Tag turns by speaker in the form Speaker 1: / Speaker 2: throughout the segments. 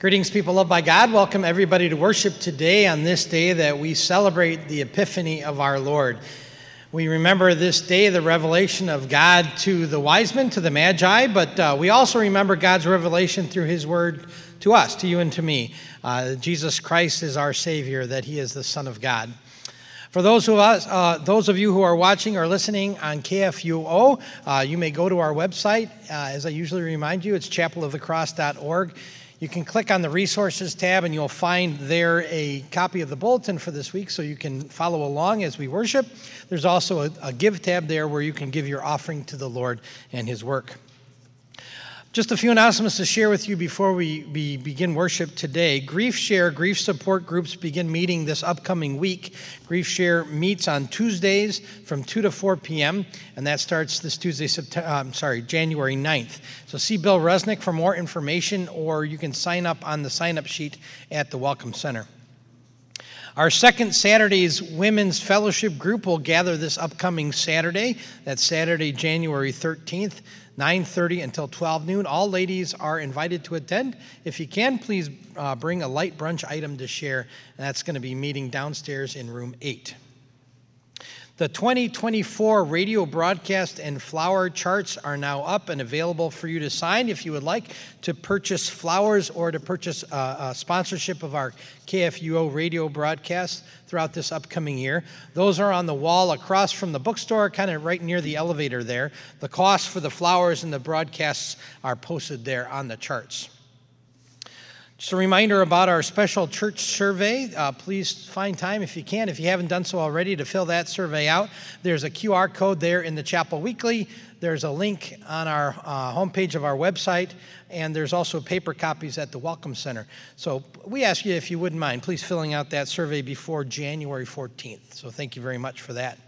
Speaker 1: Greetings, people loved by God. Welcome everybody to worship today on this day that we celebrate the Epiphany of our Lord. We remember this day the revelation of God to the wise men, to the Magi, but uh, we also remember God's revelation through His Word to us, to you and to me. Uh, Jesus Christ is our Savior, that He is the Son of God. For those of us, uh, those of you who are watching or listening on KFUO, uh, you may go to our website. Uh, as I usually remind you, it's chapelofthecross.org. You can click on the resources tab and you'll find there a copy of the bulletin for this week so you can follow along as we worship. There's also a, a give tab there where you can give your offering to the Lord and His work. Just a few announcements to share with you before we, we begin worship today. Grief Share, grief support groups begin meeting this upcoming week. Grief Share meets on Tuesdays from 2 to 4 p.m., and that starts this Tuesday, September, uh, I'm sorry, January 9th. So see Bill Resnick for more information, or you can sign up on the sign up sheet at the Welcome Center. Our second Saturday's Women's Fellowship group will gather this upcoming Saturday. That's Saturday, January 13th. 9.30 until 12 noon. All ladies are invited to attend. If you can, please uh, bring a light brunch item to share, and that's going to be meeting downstairs in room 8. The 2024 radio broadcast and flower charts are now up and available for you to sign if you would like to purchase flowers or to purchase a, a sponsorship of our KFUO radio broadcast throughout this upcoming year. Those are on the wall across from the bookstore, kind of right near the elevator there. The costs for the flowers and the broadcasts are posted there on the charts. Just a reminder about our special church survey. Uh, please find time if you can, if you haven't done so already, to fill that survey out. There's a QR code there in the Chapel Weekly. There's a link on our uh, homepage of our website, and there's also paper copies at the Welcome Center. So we ask you, if you wouldn't mind, please filling out that survey before January 14th. So thank you very much for that.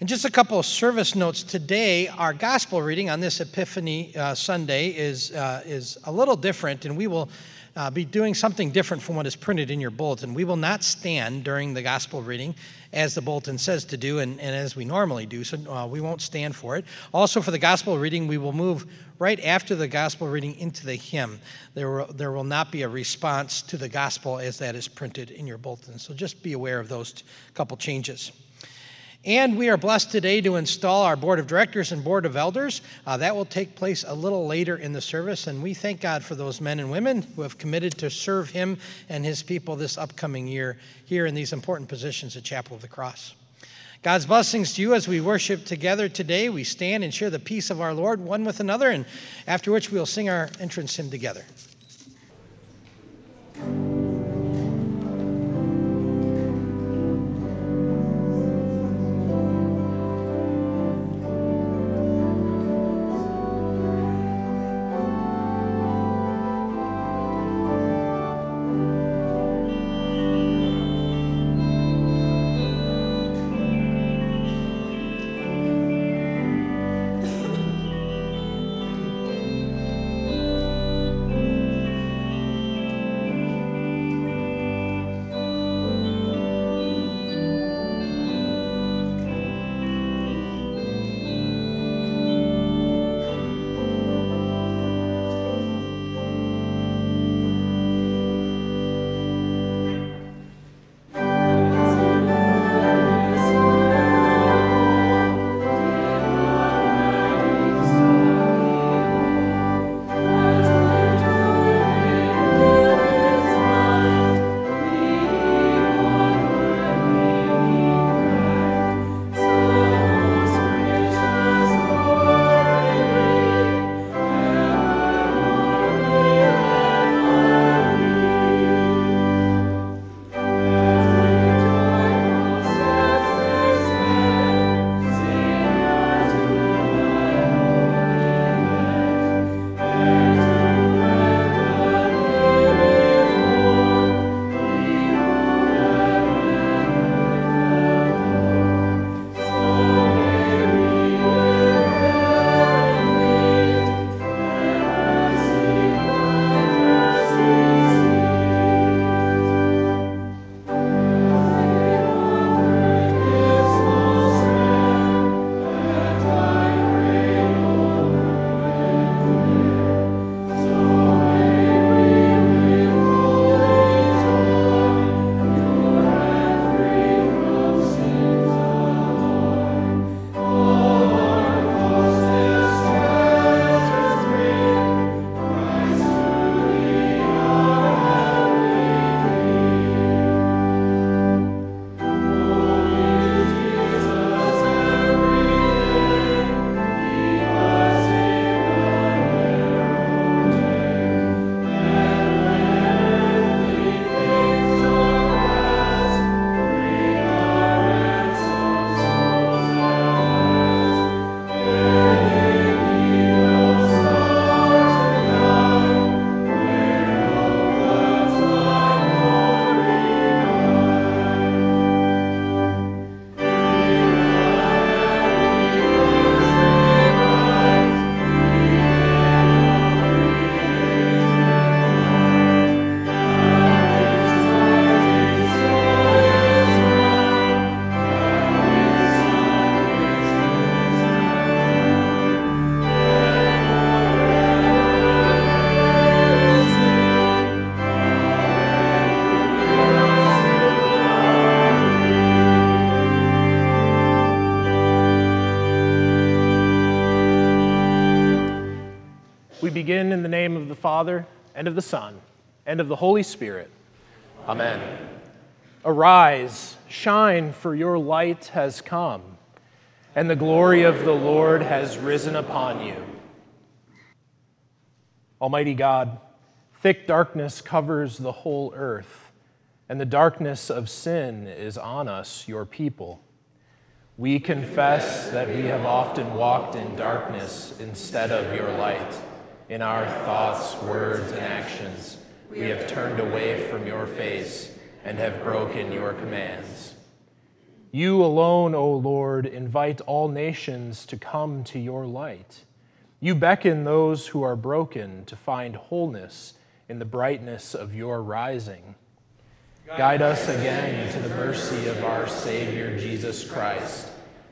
Speaker 1: And just a couple of service notes today. Our gospel reading on this Epiphany uh, Sunday is, uh, is a little different, and we will uh, be doing something different from what is printed in your bulletin. We will not stand during the gospel reading as the bulletin says to do and, and as we normally do, so uh, we won't stand for it. Also, for the gospel reading, we will move right after the gospel reading into the hymn. There will, there will not be a response to the gospel as that is printed in your bulletin, so just be aware of those couple changes. And we are blessed today to install our board of directors and board of elders. Uh, that will take place a little later in the service, and we thank God for those men and women who have committed to serve Him and His people this upcoming year here in these important positions at Chapel of the Cross. God's blessings to you as we worship together today. We stand and share the peace of our Lord one with another, and after which we'll sing our entrance hymn together.
Speaker 2: The Son, and of the Holy Spirit. Amen. Arise, shine, for your light has come, and the glory of the Lord has risen upon you. Almighty God, thick darkness covers the whole earth, and the darkness of sin is on us, your people. We confess that we have often walked in darkness instead of your light. In our thoughts, words, and actions, we have turned away from your face and have broken your commands. You alone, O Lord, invite all nations to come to your light. You beckon those who are broken to find wholeness in the brightness of your rising. Guide us again to the mercy of our Savior Jesus Christ,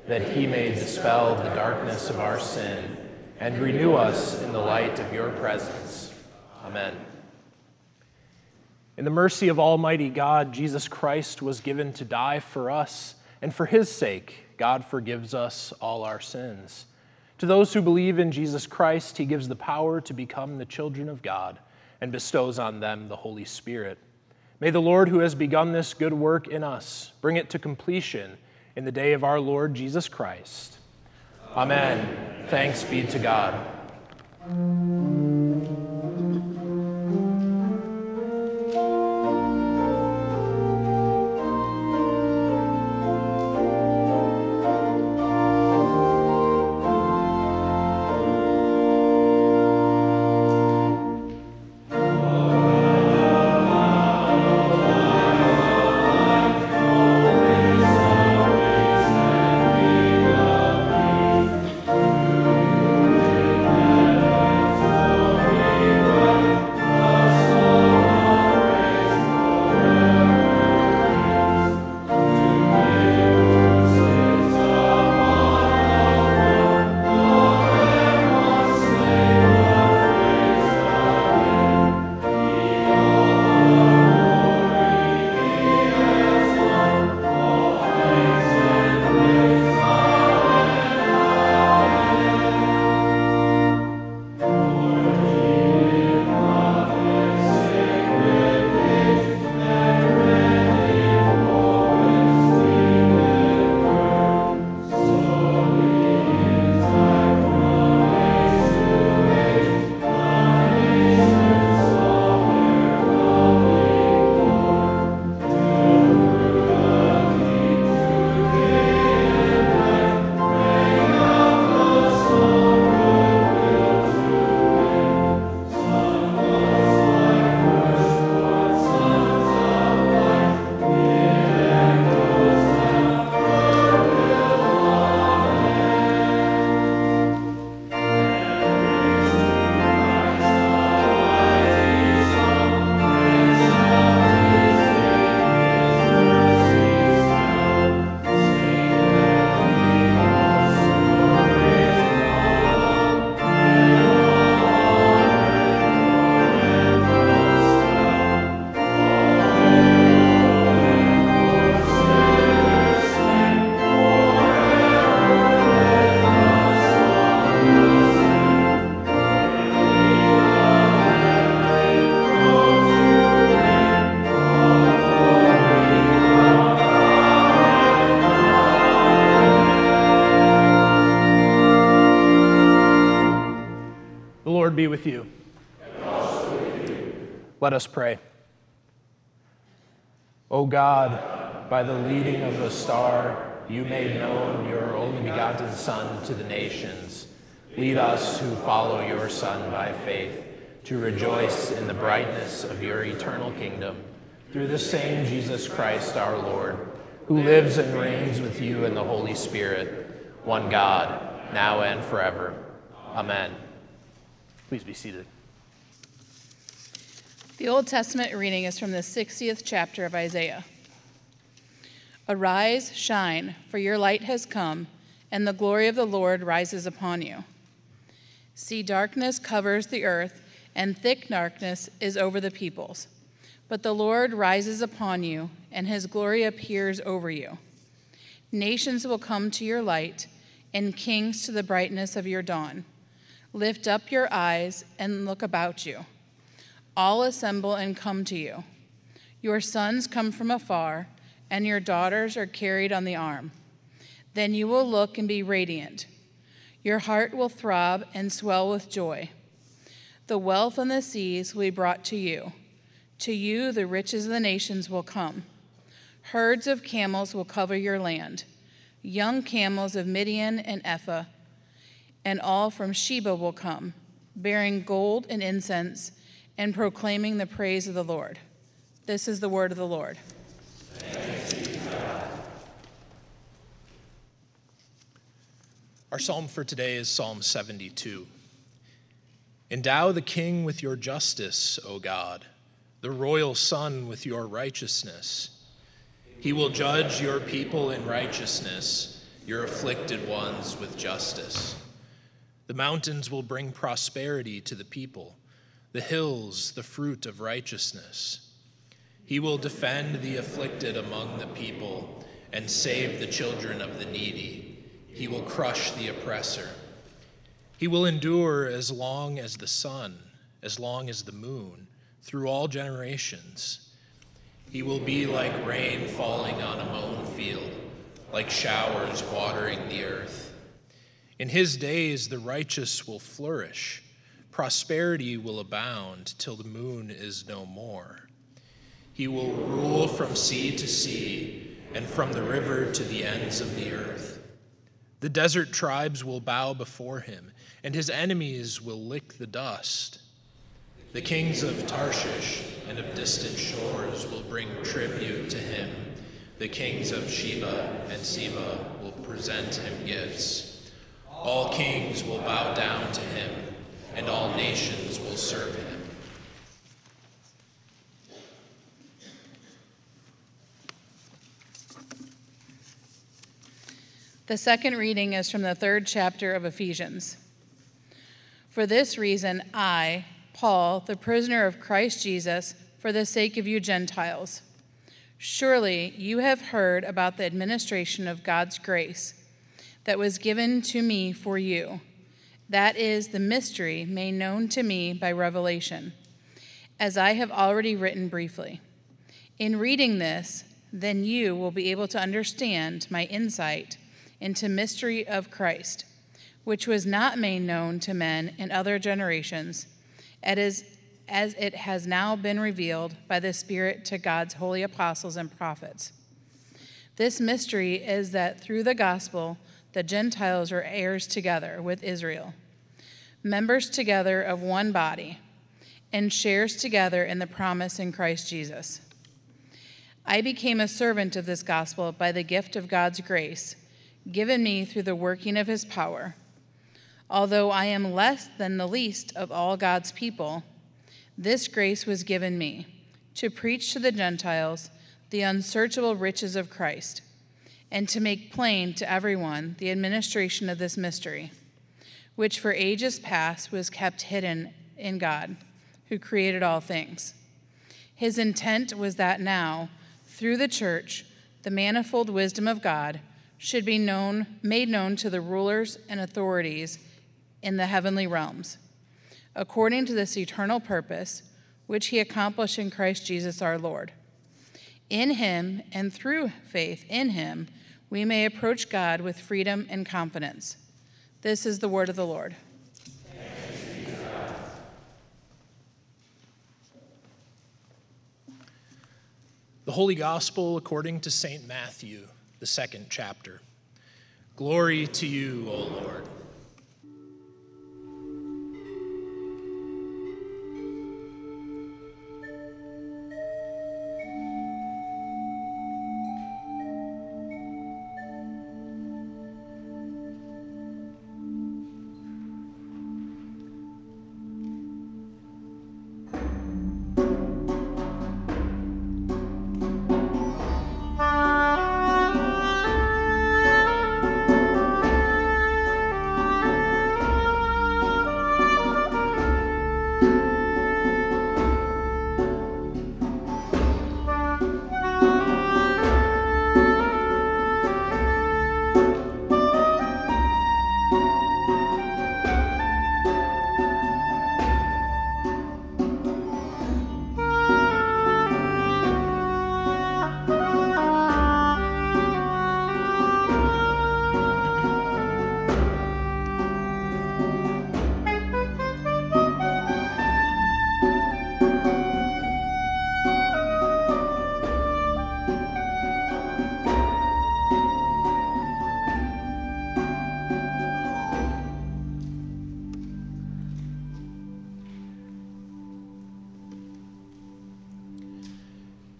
Speaker 2: that he may dispel the darkness of our sin and renew us in the light of your presence. Amen. In the mercy of Almighty God, Jesus Christ was given to die for us, and for his sake, God forgives us all our sins. To those who believe in Jesus Christ, he gives the power to become the children of God and bestows on them the Holy Spirit. May the Lord, who has begun this good work in us, bring it to completion in the day of our Lord Jesus Christ. Amen. Thanks be to God. Let us pray. O God, by the leading of the star, you made known your only begotten Son to the nations. Lead us who follow your Son by faith to rejoice in the brightness of your eternal kingdom through the same Jesus Christ our Lord, who lives and reigns with you in the Holy Spirit, one God, now and forever. Amen. Please be seated.
Speaker 3: The Old Testament reading is from the 60th chapter of Isaiah. Arise, shine, for your light has come, and the glory of the Lord rises upon you. See, darkness covers the earth, and thick darkness is over the peoples. But the Lord rises upon you, and his glory appears over you. Nations will come to your light, and kings to the brightness of your dawn. Lift up your eyes and look about you. All assemble and come to you. Your sons come from afar, and your daughters are carried on the arm. Then you will look and be radiant. Your heart will throb and swell with joy. The wealth on the seas will be brought to you. To you, the riches of the nations will come. Herds of camels will cover your land, young camels of Midian and Ephah and all from Sheba will come, bearing gold and incense and proclaiming the praise of the Lord. This is the word of the Lord.
Speaker 2: Our psalm for today is Psalm 72. Endow the king with your justice, O God, the royal son with your righteousness. He will judge your people in righteousness, your afflicted ones with justice. The mountains will bring prosperity to the people, the hills, the fruit of righteousness. He will defend the afflicted among the people and save the children of the needy. He will crush the oppressor. He will endure as long as the sun, as long as the moon, through all generations. He will be like rain falling on a mown field, like showers watering the earth. In his days, the righteous will flourish, prosperity will abound till the moon is no more. He will rule from sea to sea and from the river to the ends of the earth. The desert tribes will bow before him, and his enemies will lick the dust. The kings of Tarshish and of distant shores will bring tribute to him. The kings of Sheba and Seba will present him gifts. All kings will bow down to him, and all nations will serve him.
Speaker 3: The second reading is from the third chapter of Ephesians. For this reason, I, Paul, the prisoner of Christ Jesus, for the sake of you Gentiles, surely you have heard about the administration of God's grace that was given to me for you. That is the mystery made known to me by revelation, as I have already written briefly. In reading this, then you will be able to understand my insight into mystery of Christ, which was not made known to men in other generations, as it has now been revealed by the Spirit to God's holy apostles and prophets. This mystery is that through the gospel, the Gentiles are heirs together with Israel, members together of one body, and shares together in the promise in Christ Jesus. I became a servant of this gospel by the gift of God's grace, given me through the working of his power. Although I am less than the least of all God's people, this grace was given me to preach to the Gentiles the unsearchable riches of Christ and to make plain to everyone the administration of this mystery, which for ages past was kept hidden in God, who created all things. His intent was that now, through the church, the manifold wisdom of God should be known, made known to the rulers and authorities in the heavenly realms, according to this eternal purpose which he accomplished in Christ Jesus our Lord in him and through faith in him, we may approach God with freedom and confidence. This is the word of the Lord.
Speaker 2: The Holy Gospel according to St. Matthew, the second chapter. Glory to you, O Lord.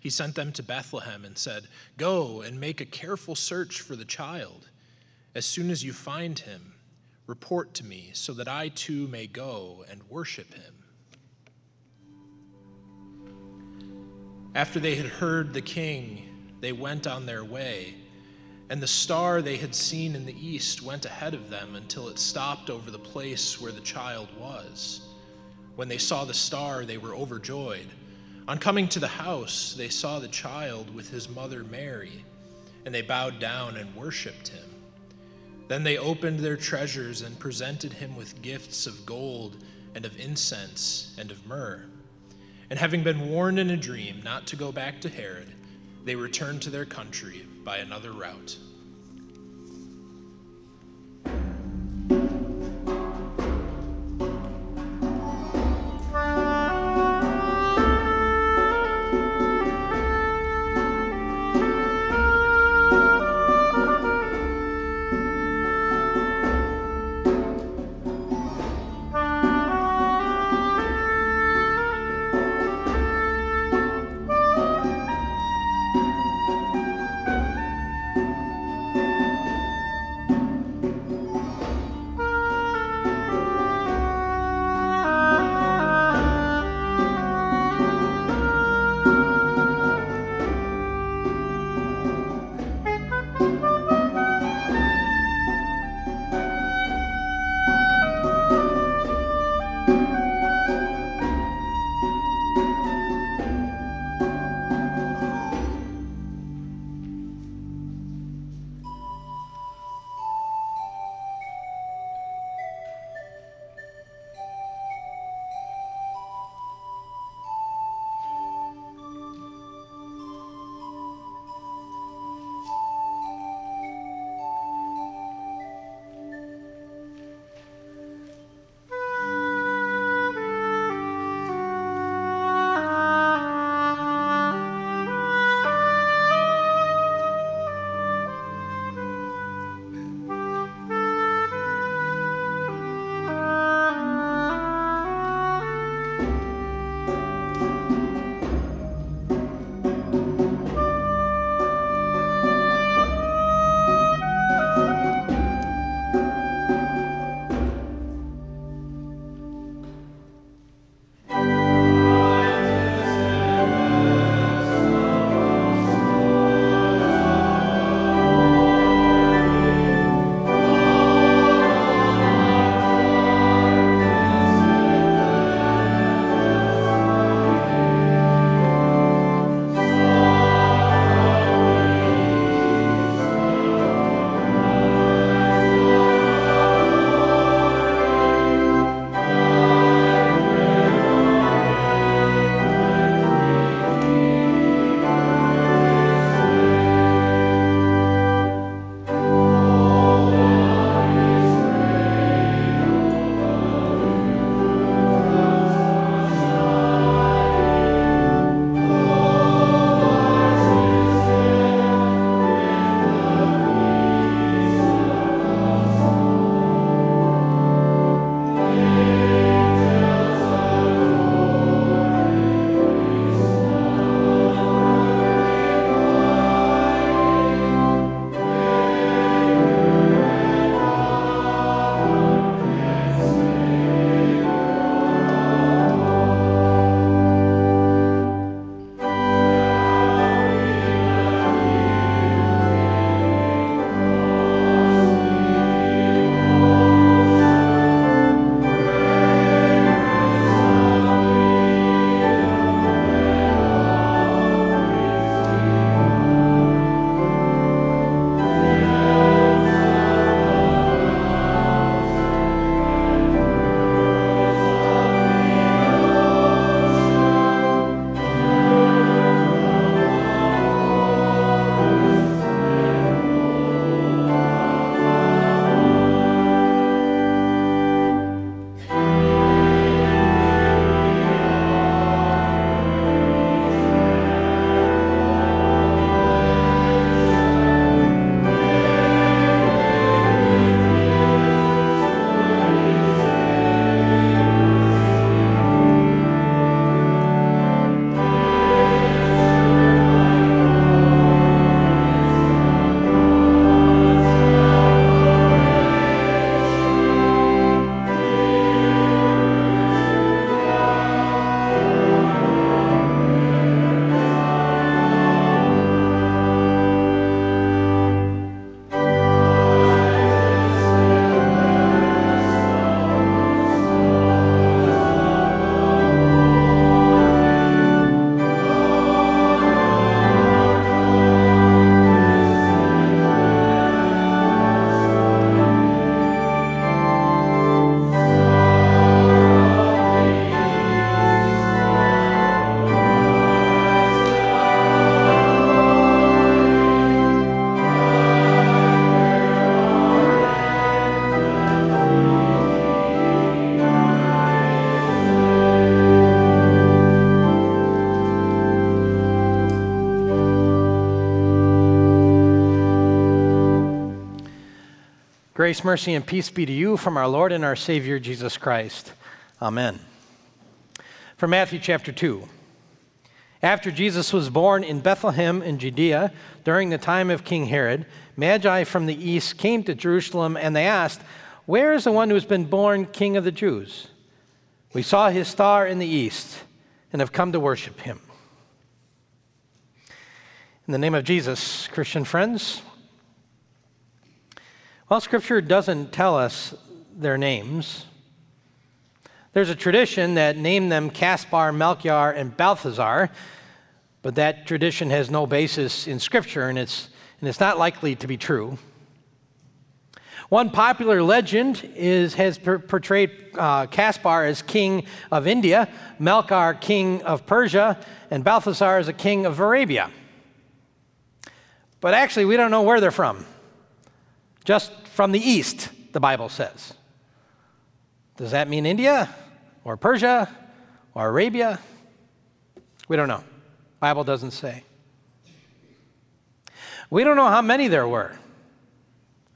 Speaker 2: He sent them to Bethlehem and said, Go and make a careful search for the child. As soon as you find him, report to me so that I too may go and worship him. After they had heard the king, they went on their way, and the star they had seen in the east went ahead of them until it stopped over the place where the child was. When they saw the star, they were overjoyed. On coming to the house, they saw the child with his mother Mary, and they bowed down and worshiped him. Then they opened their treasures and presented him with gifts of gold and of incense and of myrrh. And having been warned in a dream not to go back to Herod, they returned to their country by another route.
Speaker 1: Grace, mercy, and peace be to you from our Lord and our Savior, Jesus Christ. Amen. From Matthew chapter 2. After Jesus was born in Bethlehem in Judea during the time of King Herod, Magi from the east came to Jerusalem and they asked, Where is the one who has been born King of the Jews? We saw his star in the east and have come to worship him. In the name of Jesus, Christian friends, well, Scripture doesn't tell us their names. There's a tradition that named them Caspar, Melchior, and Balthazar, but that tradition has no basis in Scripture, and it's, and it's not likely to be true. One popular legend is, has per- portrayed uh, Caspar as king of India, Melchior king of Persia, and Balthazar as a king of Arabia. But actually, we don't know where they're from just from the east, the Bible says. Does that mean India or Persia or Arabia? We don't know. Bible doesn't say. We don't know how many there were.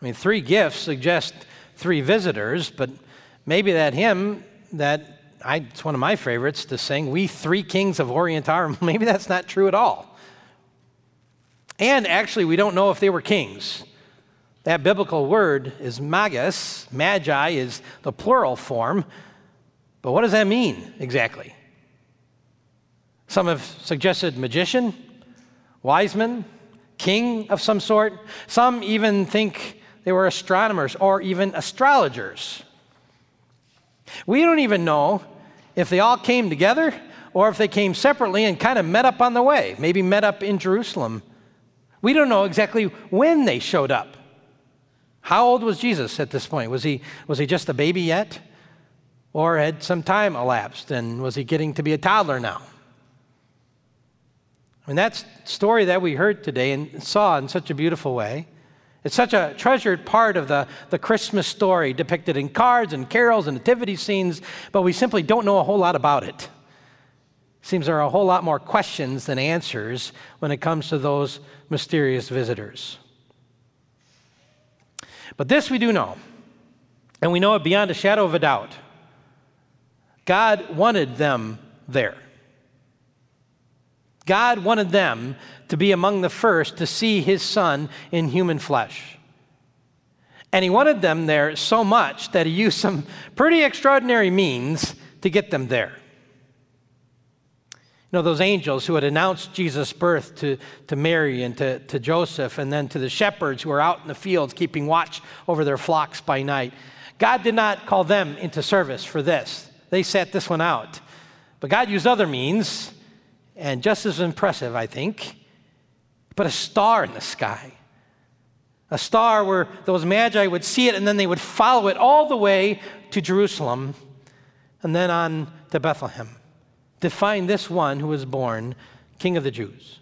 Speaker 1: I mean, three gifts suggest three visitors, but maybe that hymn that I, it's one of my favorites to sing, We Three Kings of Orient are, maybe that's not true at all. And actually, we don't know if they were kings. That biblical word is magus. Magi is the plural form. But what does that mean exactly? Some have suggested magician, wise man, king of some sort. Some even think they were astronomers or even astrologers. We don't even know if they all came together or if they came separately and kind of met up on the way, maybe met up in Jerusalem. We don't know exactly when they showed up. How old was Jesus at this point? Was he, was he just a baby yet? Or had some time elapsed and was he getting to be a toddler now? I mean, that story that we heard today and saw in such a beautiful way. It's such a treasured part of the, the Christmas story depicted in cards and carols and nativity scenes, but we simply don't know a whole lot about it. Seems there are a whole lot more questions than answers when it comes to those mysterious visitors. But this we do know, and we know it beyond a shadow of a doubt. God wanted them there. God wanted them to be among the first to see his son in human flesh. And he wanted them there so much that he used some pretty extraordinary means to get them there know, those angels who had announced Jesus' birth to, to Mary and to, to Joseph, and then to the shepherds who were out in the fields keeping watch over their flocks by night. God did not call them into service for this, they set this one out. But God used other means, and just as impressive, I think, put a star in the sky. A star where those magi would see it and then they would follow it all the way to Jerusalem and then on to Bethlehem to find this one who was born King of the Jews.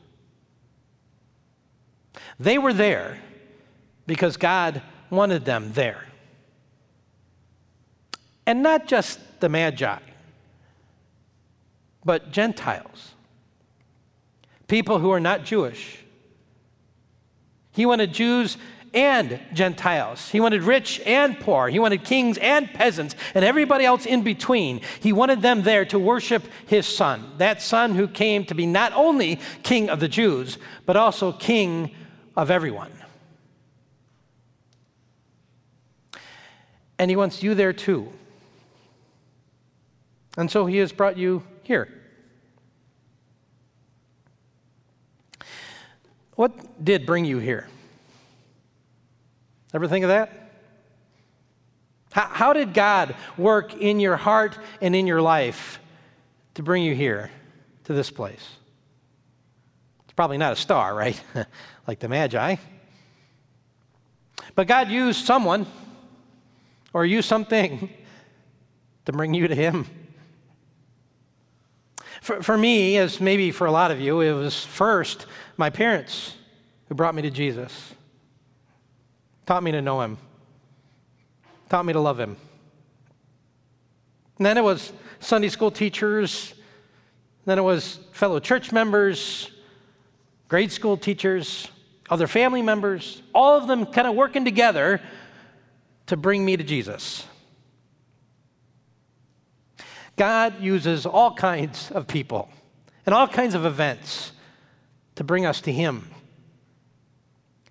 Speaker 1: They were there because God wanted them there. And not just the Magi, but Gentiles, people who are not Jewish. He wanted Jews and Gentiles. He wanted rich and poor. He wanted kings and peasants and everybody else in between. He wanted them there to worship his son, that son who came to be not only king of the Jews, but also king of everyone. And he wants you there too. And so he has brought you here. What did bring you here? Ever think of that? How, how did God work in your heart and in your life to bring you here to this place? It's probably not a star, right? like the Magi. But God used someone or used something to bring you to Him. For, for me, as maybe for a lot of you, it was first my parents who brought me to Jesus taught me to know him, taught me to love him. And then it was Sunday school teachers, then it was fellow church members, grade school teachers, other family members, all of them kind of working together to bring me to Jesus. God uses all kinds of people and all kinds of events to bring us to Him.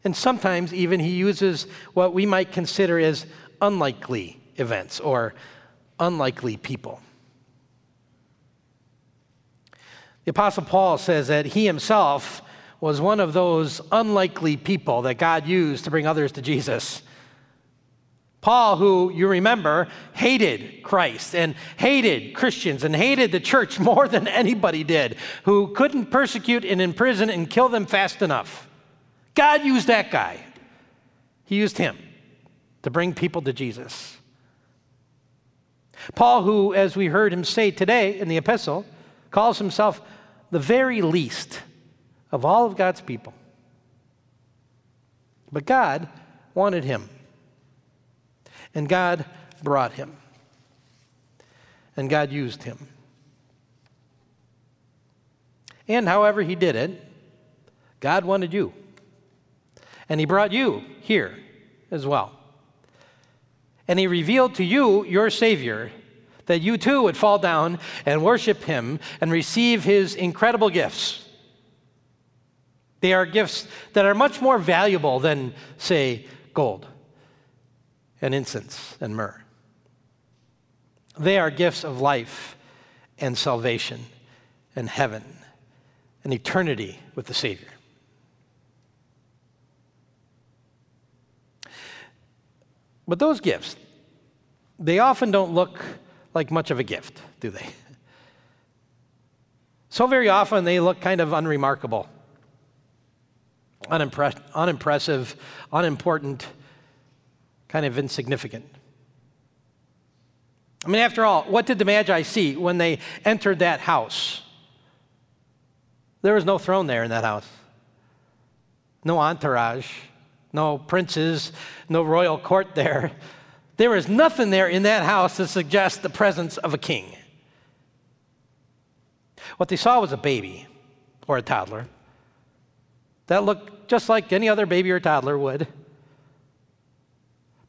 Speaker 1: And sometimes even He uses what we might consider as unlikely events or unlikely people. The Apostle Paul says that he himself was one of those unlikely people that God used to bring others to Jesus. Paul, who you remember, hated Christ and hated Christians and hated the church more than anybody did, who couldn't persecute and imprison and kill them fast enough. God used that guy. He used him to bring people to Jesus. Paul, who, as we heard him say today in the epistle, calls himself the very least of all of God's people. But God wanted him. And God brought him. And God used him. And however he did it, God wanted you. And he brought you here as well. And he revealed to you your Savior that you too would fall down and worship him and receive his incredible gifts. They are gifts that are much more valuable than, say, gold and incense and myrrh. They are gifts of life and salvation and heaven and eternity with the Savior. But those gifts, they often don't look like much of a gift, do they? So very often they look kind of unremarkable, unimpre- unimpressive, unimportant, kind of insignificant. I mean, after all, what did the Magi see when they entered that house? There was no throne there in that house, no entourage, no princes, no royal court there. There was nothing there in that house to suggest the presence of a king. What they saw was a baby or a toddler that looked just like any other baby or toddler would.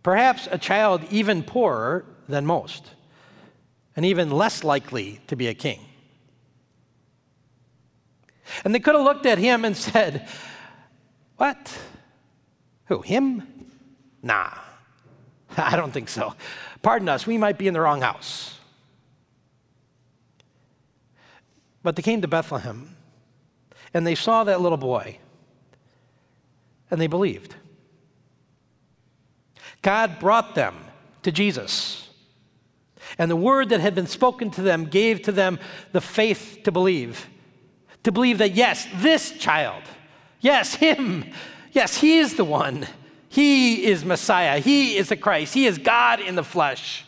Speaker 1: Perhaps a child even poorer than most, and even less likely to be a king. And they could have looked at him and said, What? Who, him? Nah, I don't think so. Pardon us, we might be in the wrong house. But they came to Bethlehem and they saw that little boy and they believed. God brought them to Jesus. And the word that had been spoken to them gave to them the faith to believe. To believe that, yes, this child, yes, him, yes, he is the one. He is Messiah. He is the Christ. He is God in the flesh.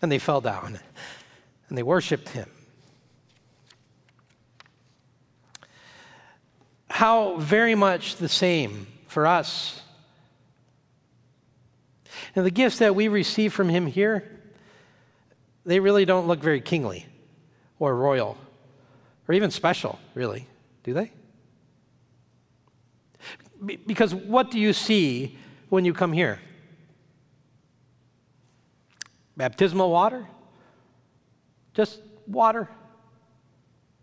Speaker 1: And they fell down and they worshiped him. How very much the same for us and the gifts that we receive from him here, they really don't look very kingly or royal or even special, really, do they? Because what do you see when you come here? Baptismal water? Just water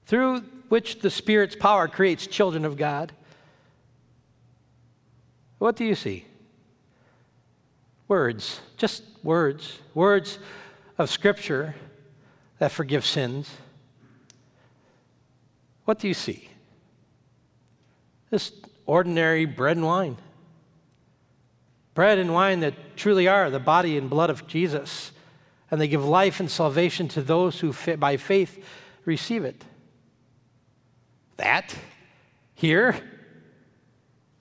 Speaker 1: through which the Spirit's power creates children of God. What do you see? Words, just words, words of Scripture that forgive sins. What do you see? Just ordinary bread and wine. Bread and wine that truly are the body and blood of Jesus, and they give life and salvation to those who, by faith, receive it. That here,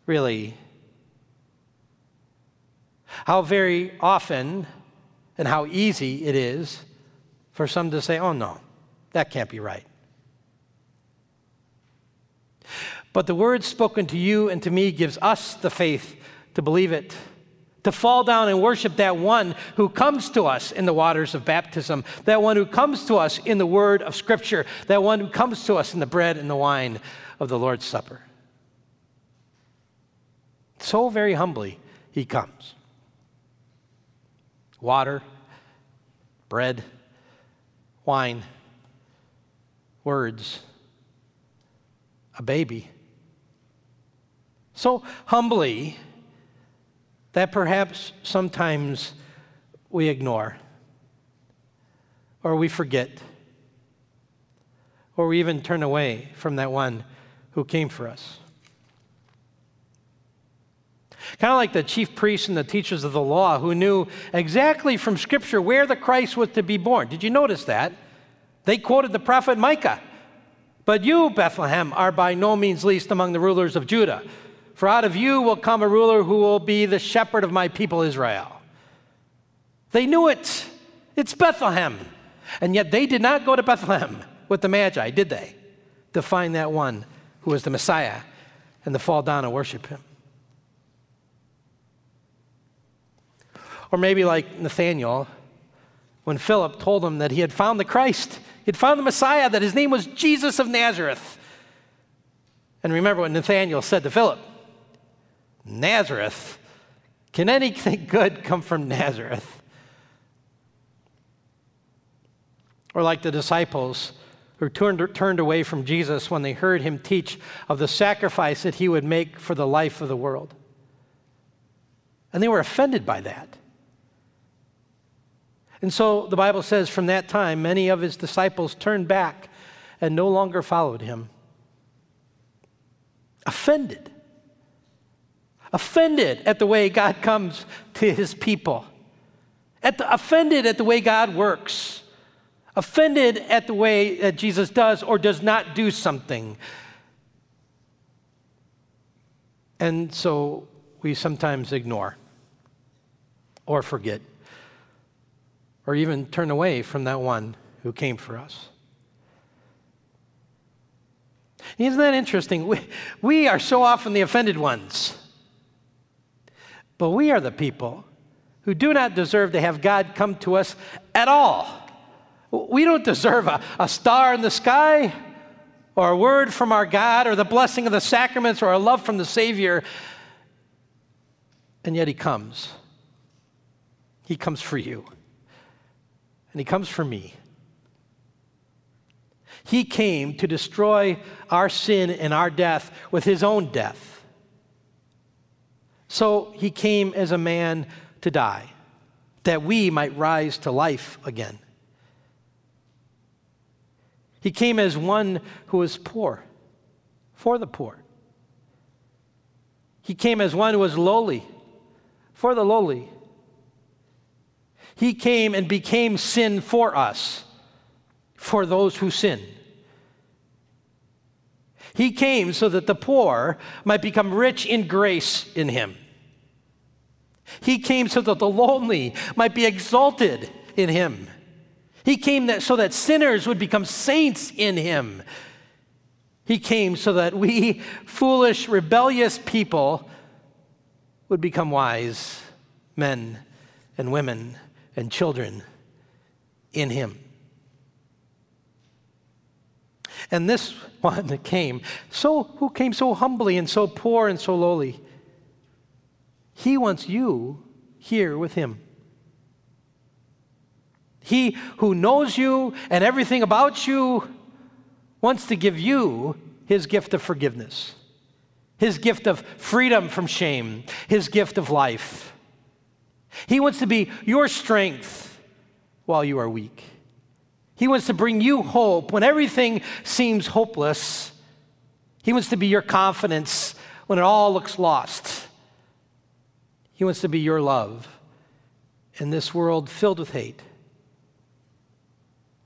Speaker 1: really how very often and how easy it is for some to say, oh no, that can't be right. But the word spoken to you and to me gives us the faith to believe it, to fall down and worship that one who comes to us in the waters of baptism, that one who comes to us in the word of Scripture, that one who comes to us in the bread and the wine of the Lord's Supper. So very humbly, he comes. Water, bread, wine, words, a baby. So humbly that perhaps sometimes we ignore, or we forget, or we even turn away from that one who came for us. Kind of like the chief priests and the teachers of the law who knew exactly from Scripture where the Christ was to be born. Did you notice that? They quoted the prophet Micah. But you, Bethlehem, are by no means least among the rulers of Judah. For out of you will come a ruler who will be the shepherd of my people Israel. They knew it. It's Bethlehem. And yet they did not go to Bethlehem with the Magi, did they? To find that one who was the Messiah and to fall down and worship him. Or maybe like Nathaniel, when Philip told him that he had found the Christ, he had found the Messiah, that his name was Jesus of Nazareth. And remember what Nathaniel said to Philip Nazareth? Can anything good come from Nazareth? Or like the disciples who turned, turned away from Jesus when they heard him teach of the sacrifice that he would make for the life of the world. And they were offended by that. And so the Bible says from that time, many of his disciples turned back and no longer followed him. Offended. Offended at the way God comes to his people. At the, offended at the way God works. Offended at the way that Jesus does or does not do something. And so we sometimes ignore or forget or even turn away from that one who came for us. Isn't that interesting? We, we are so often the offended ones. But we are the people who do not deserve to have God come to us at all. We don't deserve a, a star in the sky or a word from our God or the blessing of the sacraments or a love from the Savior. And yet He comes. He comes for you and he comes for me. He came to destroy our sin and our death with his own death. So he came as a man to die, that we might rise to life again. He came as one who was poor, for the poor. He came as one who was lowly, for the lowly. He came and became sin for us, for those who sin. He came so that the poor might become rich in grace in him. He came so that the lonely might be exalted in him. He came that, so that sinners would become saints in him. He came so that we, foolish, rebellious people, would become wise men and women and children in him. And this one that came, so who came so humbly and so poor and so lowly, he wants you here with him. He who knows you and everything about you wants to give you his gift of forgiveness, his gift of freedom from shame, his gift of life. He wants to be your strength while you are weak. He wants to bring you hope when everything seems hopeless. He wants to be your confidence when it all looks lost. He wants to be your love in this world filled with hate.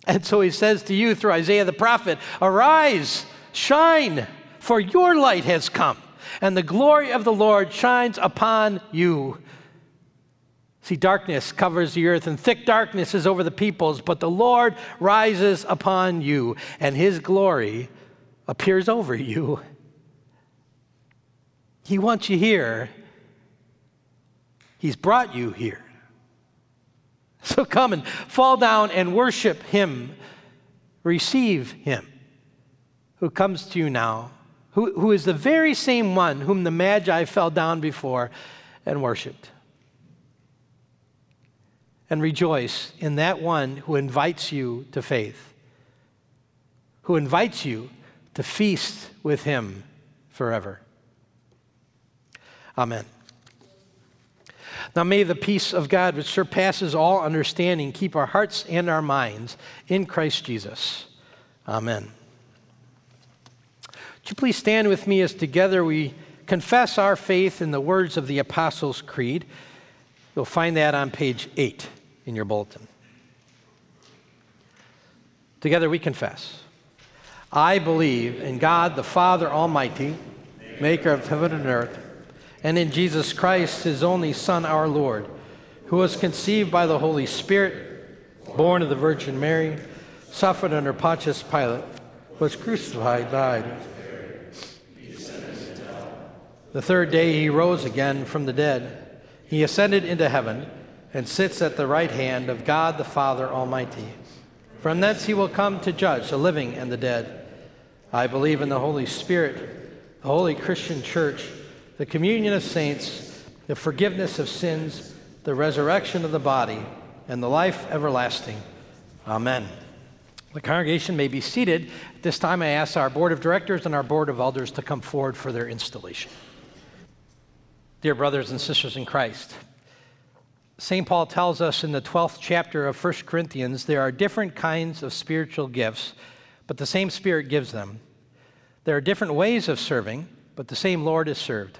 Speaker 1: And so he says to you through Isaiah the prophet Arise, shine, for your light has come, and the glory of the Lord shines upon you. See, darkness covers the earth, and thick darkness is over the peoples, but the Lord rises upon you, and his glory appears over you. He wants you here. He's brought you here. So come and fall down and worship him. Receive him who comes to you now, who, who is the very same one whom the Magi fell down before and worshiped. And rejoice in that one who invites you to faith, who invites you to feast with him forever. Amen. Now may the peace of God, which surpasses all understanding, keep our hearts and our minds in Christ Jesus. Amen. Would you please stand with me as together we confess our faith in the words of the Apostles' Creed? You'll find that on page 8 in your bulletin. Together we confess. I believe in God the Father Almighty, maker of heaven and earth, and in Jesus Christ, his only Son, our Lord, who was conceived by the Holy Spirit, born of the Virgin Mary, suffered under Pontius Pilate, was crucified, died. The third day he rose again from the dead. He ascended into heaven and sits at the right hand of God the Father Almighty. From thence he will come to judge the living and the dead. I believe in the Holy Spirit, the holy Christian church, the communion of saints, the forgiveness of sins, the resurrection of the body, and the life everlasting. Amen. The congregation may be seated. At this time, I ask our board of directors and our board of elders to come forward for their installation. Dear brothers and sisters in Christ, St. Paul tells us in the 12th chapter of 1 Corinthians there are different kinds of spiritual gifts but the same Spirit gives them. There are different ways of serving, but the same Lord is served.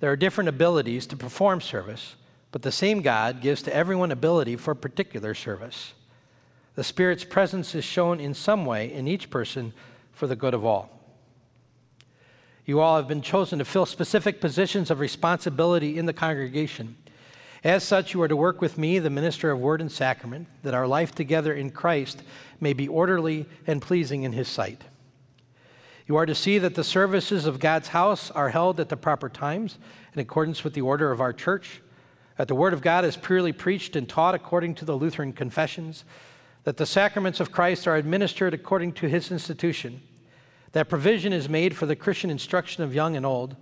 Speaker 1: There are different abilities to perform service, but the same God gives to everyone ability for particular service. The Spirit's presence is shown in some way in each person for the good of all. You all have been chosen to fill specific positions of responsibility in the congregation. As such, you are to work with me, the minister of word and sacrament, that our life together in Christ may be orderly and pleasing in his sight. You are to see that the services of God's house are held at the proper times in accordance with the order of our church, that the word of God is purely preached and taught according to the Lutheran confessions, that the sacraments of Christ are administered according to his institution, that provision is made for the Christian instruction of young and old,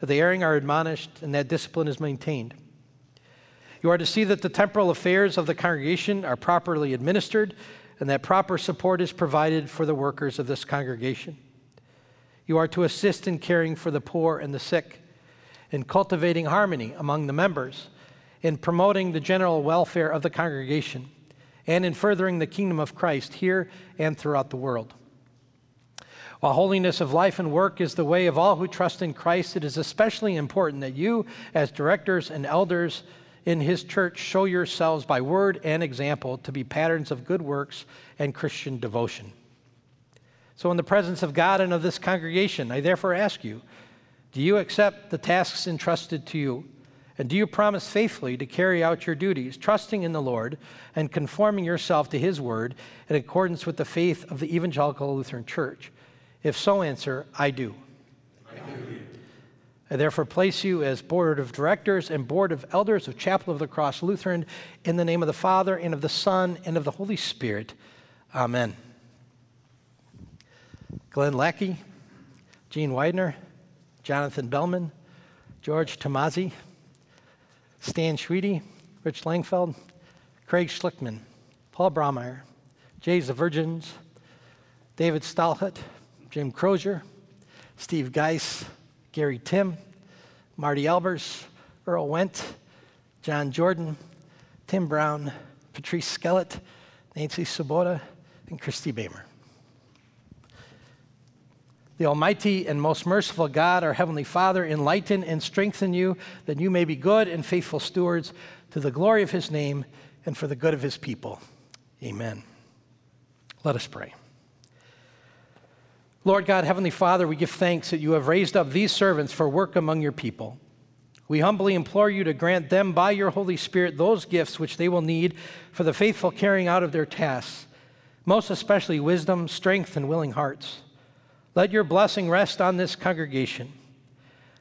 Speaker 1: that the erring are admonished, and that discipline is maintained. You are to see that the temporal affairs of the congregation are properly administered and that proper support is provided for the workers of this congregation. You are to assist in caring for the poor and the sick, in cultivating harmony among the members, in promoting the general welfare of the congregation, and in furthering the kingdom of Christ here and throughout the world. While holiness of life and work is the way of all who trust in Christ, it is especially important that you, as directors and elders, in his church show yourselves by word and example to be patterns of good works and Christian devotion. So, in the presence of God and of this congregation, I therefore ask you do you accept the tasks entrusted to you? And do you promise faithfully to carry out your duties, trusting in the Lord and conforming yourself to His word in accordance with the faith of the Evangelical Lutheran Church? If so, answer, I do. I do. I therefore place you as board of directors and board of elders of Chapel of the Cross Lutheran in the name of the Father and of the Son and of the Holy Spirit. Amen. Glenn Lackey, Gene Widener, Jonathan Bellman, George Tomazzi, Stan Schweedy, Rich Langfeld, Craig Schlickman, Paul Braumeyer, Jay Virgins, David Stahlhut, Jim Crozier, Steve Geis, Gary Tim, Marty Albers, Earl Wendt, John Jordan, Tim Brown, Patrice Skellett, Nancy Sabota, and Christy Bamer. The Almighty and most merciful God, our Heavenly Father, enlighten and strengthen you that you may be good and faithful stewards to the glory of His name and for the good of His people. Amen. Let us pray. Lord God, Heavenly Father, we give thanks that you have raised up these servants for work among your people. We humbly implore you to grant them by your Holy Spirit those gifts which they will need for the faithful carrying out of their tasks, most especially wisdom, strength, and willing hearts. Let your blessing rest on this congregation.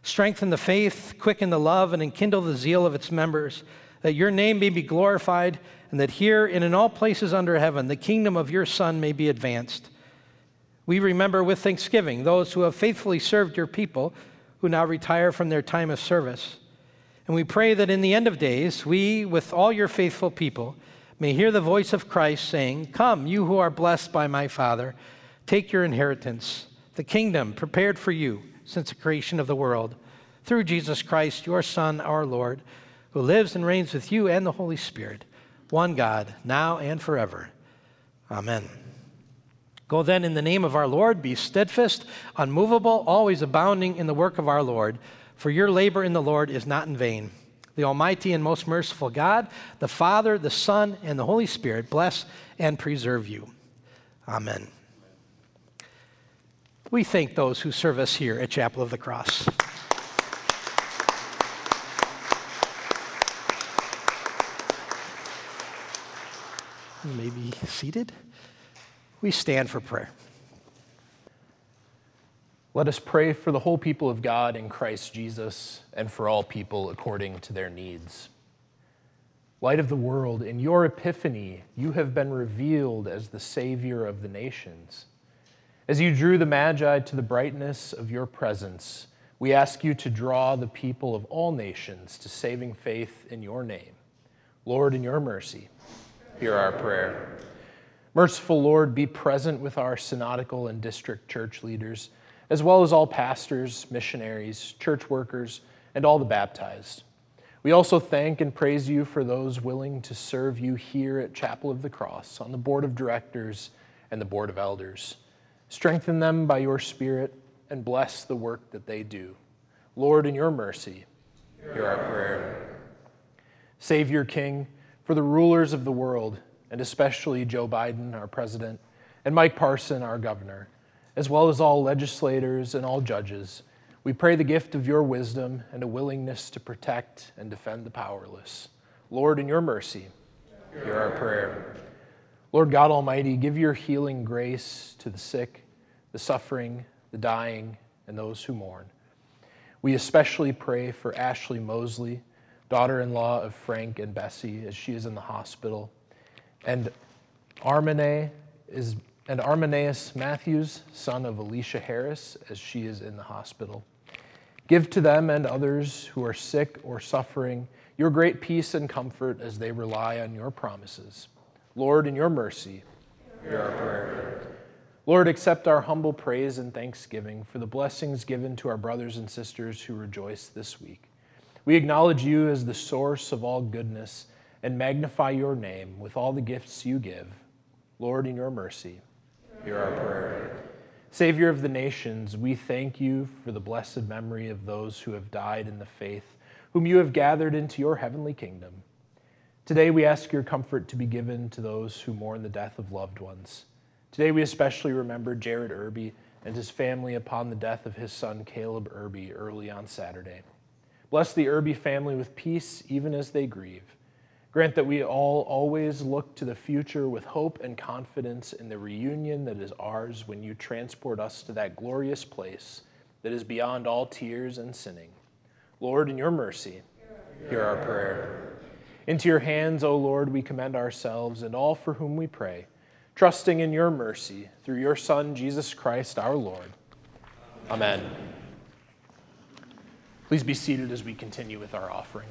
Speaker 1: Strengthen the faith, quicken the love, and enkindle the zeal of its members, that your name may be glorified, and that here and in all places under heaven the kingdom of your Son may be advanced. We remember with thanksgiving those who have faithfully served your people who now retire from their time of service. And we pray that in the end of days, we, with all your faithful people, may hear the voice of Christ saying, Come, you who are blessed by my Father, take your inheritance, the kingdom prepared for you since the creation of the world, through Jesus Christ, your Son, our Lord, who lives and reigns with you and the Holy Spirit, one God, now and forever. Amen. Go then in the name of our Lord, be steadfast, unmovable, always abounding in the work of our Lord, for your labor in the Lord is not in vain. The Almighty and most merciful God, the Father, the Son, and the Holy Spirit bless and preserve you. Amen. We thank those who serve us here at Chapel of the Cross. You may be seated we stand for prayer.
Speaker 2: Let us pray for the whole people of God in Christ Jesus and for all people according to their needs. Light of the world, in your epiphany, you have been revealed as the Savior of the nations. As you drew the Magi to the brightness of your presence, we ask you to draw the people of all nations to saving faith in your name. Lord, in your mercy, hear our prayer. Merciful Lord, be present with our synodical and district church leaders, as well as all pastors, missionaries, church workers, and all the baptized. We also thank and praise you for those willing to serve you here at Chapel of the Cross on the board of directors and the board of elders. Strengthen them by your Spirit and bless the work that they do. Lord, in your mercy, hear our prayer. Savior King, for the rulers of the world, and especially Joe Biden, our president, and Mike Parson, our governor, as well as all legislators and all judges. We pray the gift of your wisdom and a willingness to protect and defend the powerless. Lord, in your mercy, hear our prayer. Lord God Almighty, give your healing grace to the sick, the suffering, the dying, and those who mourn. We especially pray for Ashley Mosley, daughter in law of Frank and Bessie, as she is in the hospital and Armene is and Armaneus Matthews, son of Alicia Harris, as she is in the hospital. Give to them and others who are sick or suffering your great peace and comfort as they rely on your promises. Lord, in your mercy. Lord, accept our humble praise and thanksgiving for the blessings given to our brothers and sisters who rejoice this week. We acknowledge you as the source of all goodness and magnify your name with all the gifts you give. Lord, in your mercy, hear our prayer. Savior of the nations, we thank you for the blessed memory of those who have died in the faith, whom you have gathered into your heavenly kingdom. Today we ask your comfort to be given to those who mourn the death of loved ones. Today we especially remember Jared Irby and his family upon the death of his son Caleb Irby early on Saturday. Bless the Irby family with peace even as they grieve. Grant that we all always look to the future with hope and confidence in the reunion that is ours when you transport us to that glorious place that is beyond all tears and sinning. Lord, in your mercy, hear our prayer. Into your hands, O Lord, we commend ourselves and all for whom we pray, trusting in your mercy through your Son, Jesus Christ our Lord. Amen. Please be seated as we continue with our offering.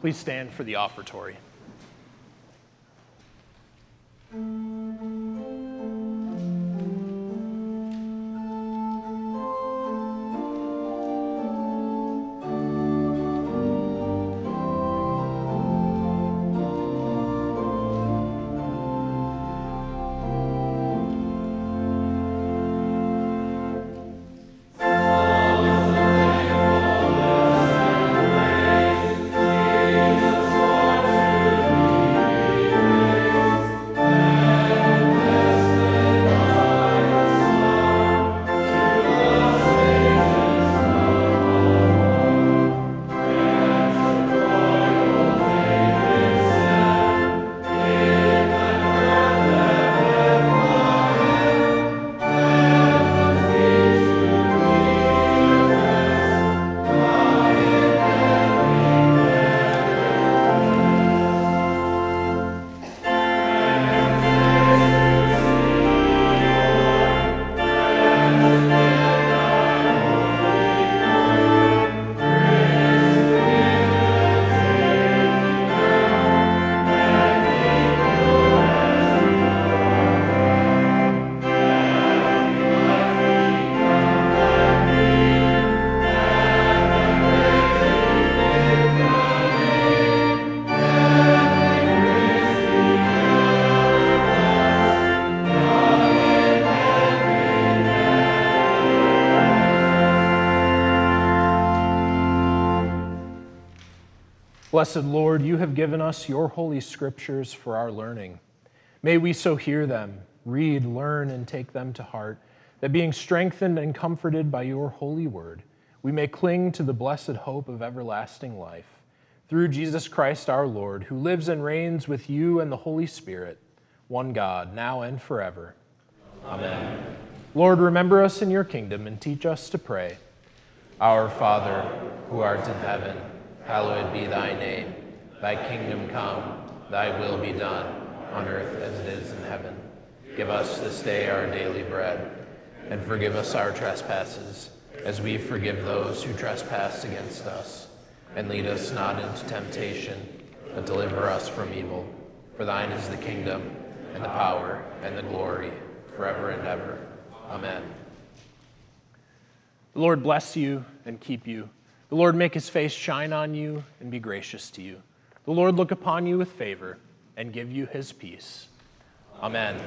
Speaker 2: Please stand for the offertory. Blessed Lord, you have given us your holy scriptures for our learning. May we so hear them, read, learn, and take them to heart, that being strengthened and comforted by your holy word, we may cling to the blessed hope of everlasting life. Through Jesus Christ our Lord, who lives and reigns with you and the Holy Spirit, one God, now and forever. Amen. Lord, remember us in your kingdom and teach us to pray. Our Father, who art in heaven, hallowed be thy name. Thy kingdom come, thy will be done, on earth as it is in heaven. Give us this day our daily bread, and forgive us our trespasses, as we forgive those who trespass against us. And lead us not into temptation, but deliver us from evil. For thine is the kingdom, and the power, and the glory, forever and ever. Amen. The Lord bless you and keep you. The Lord make his face shine on you and be gracious to you. The Lord look upon you with favor and give you his peace. Amen.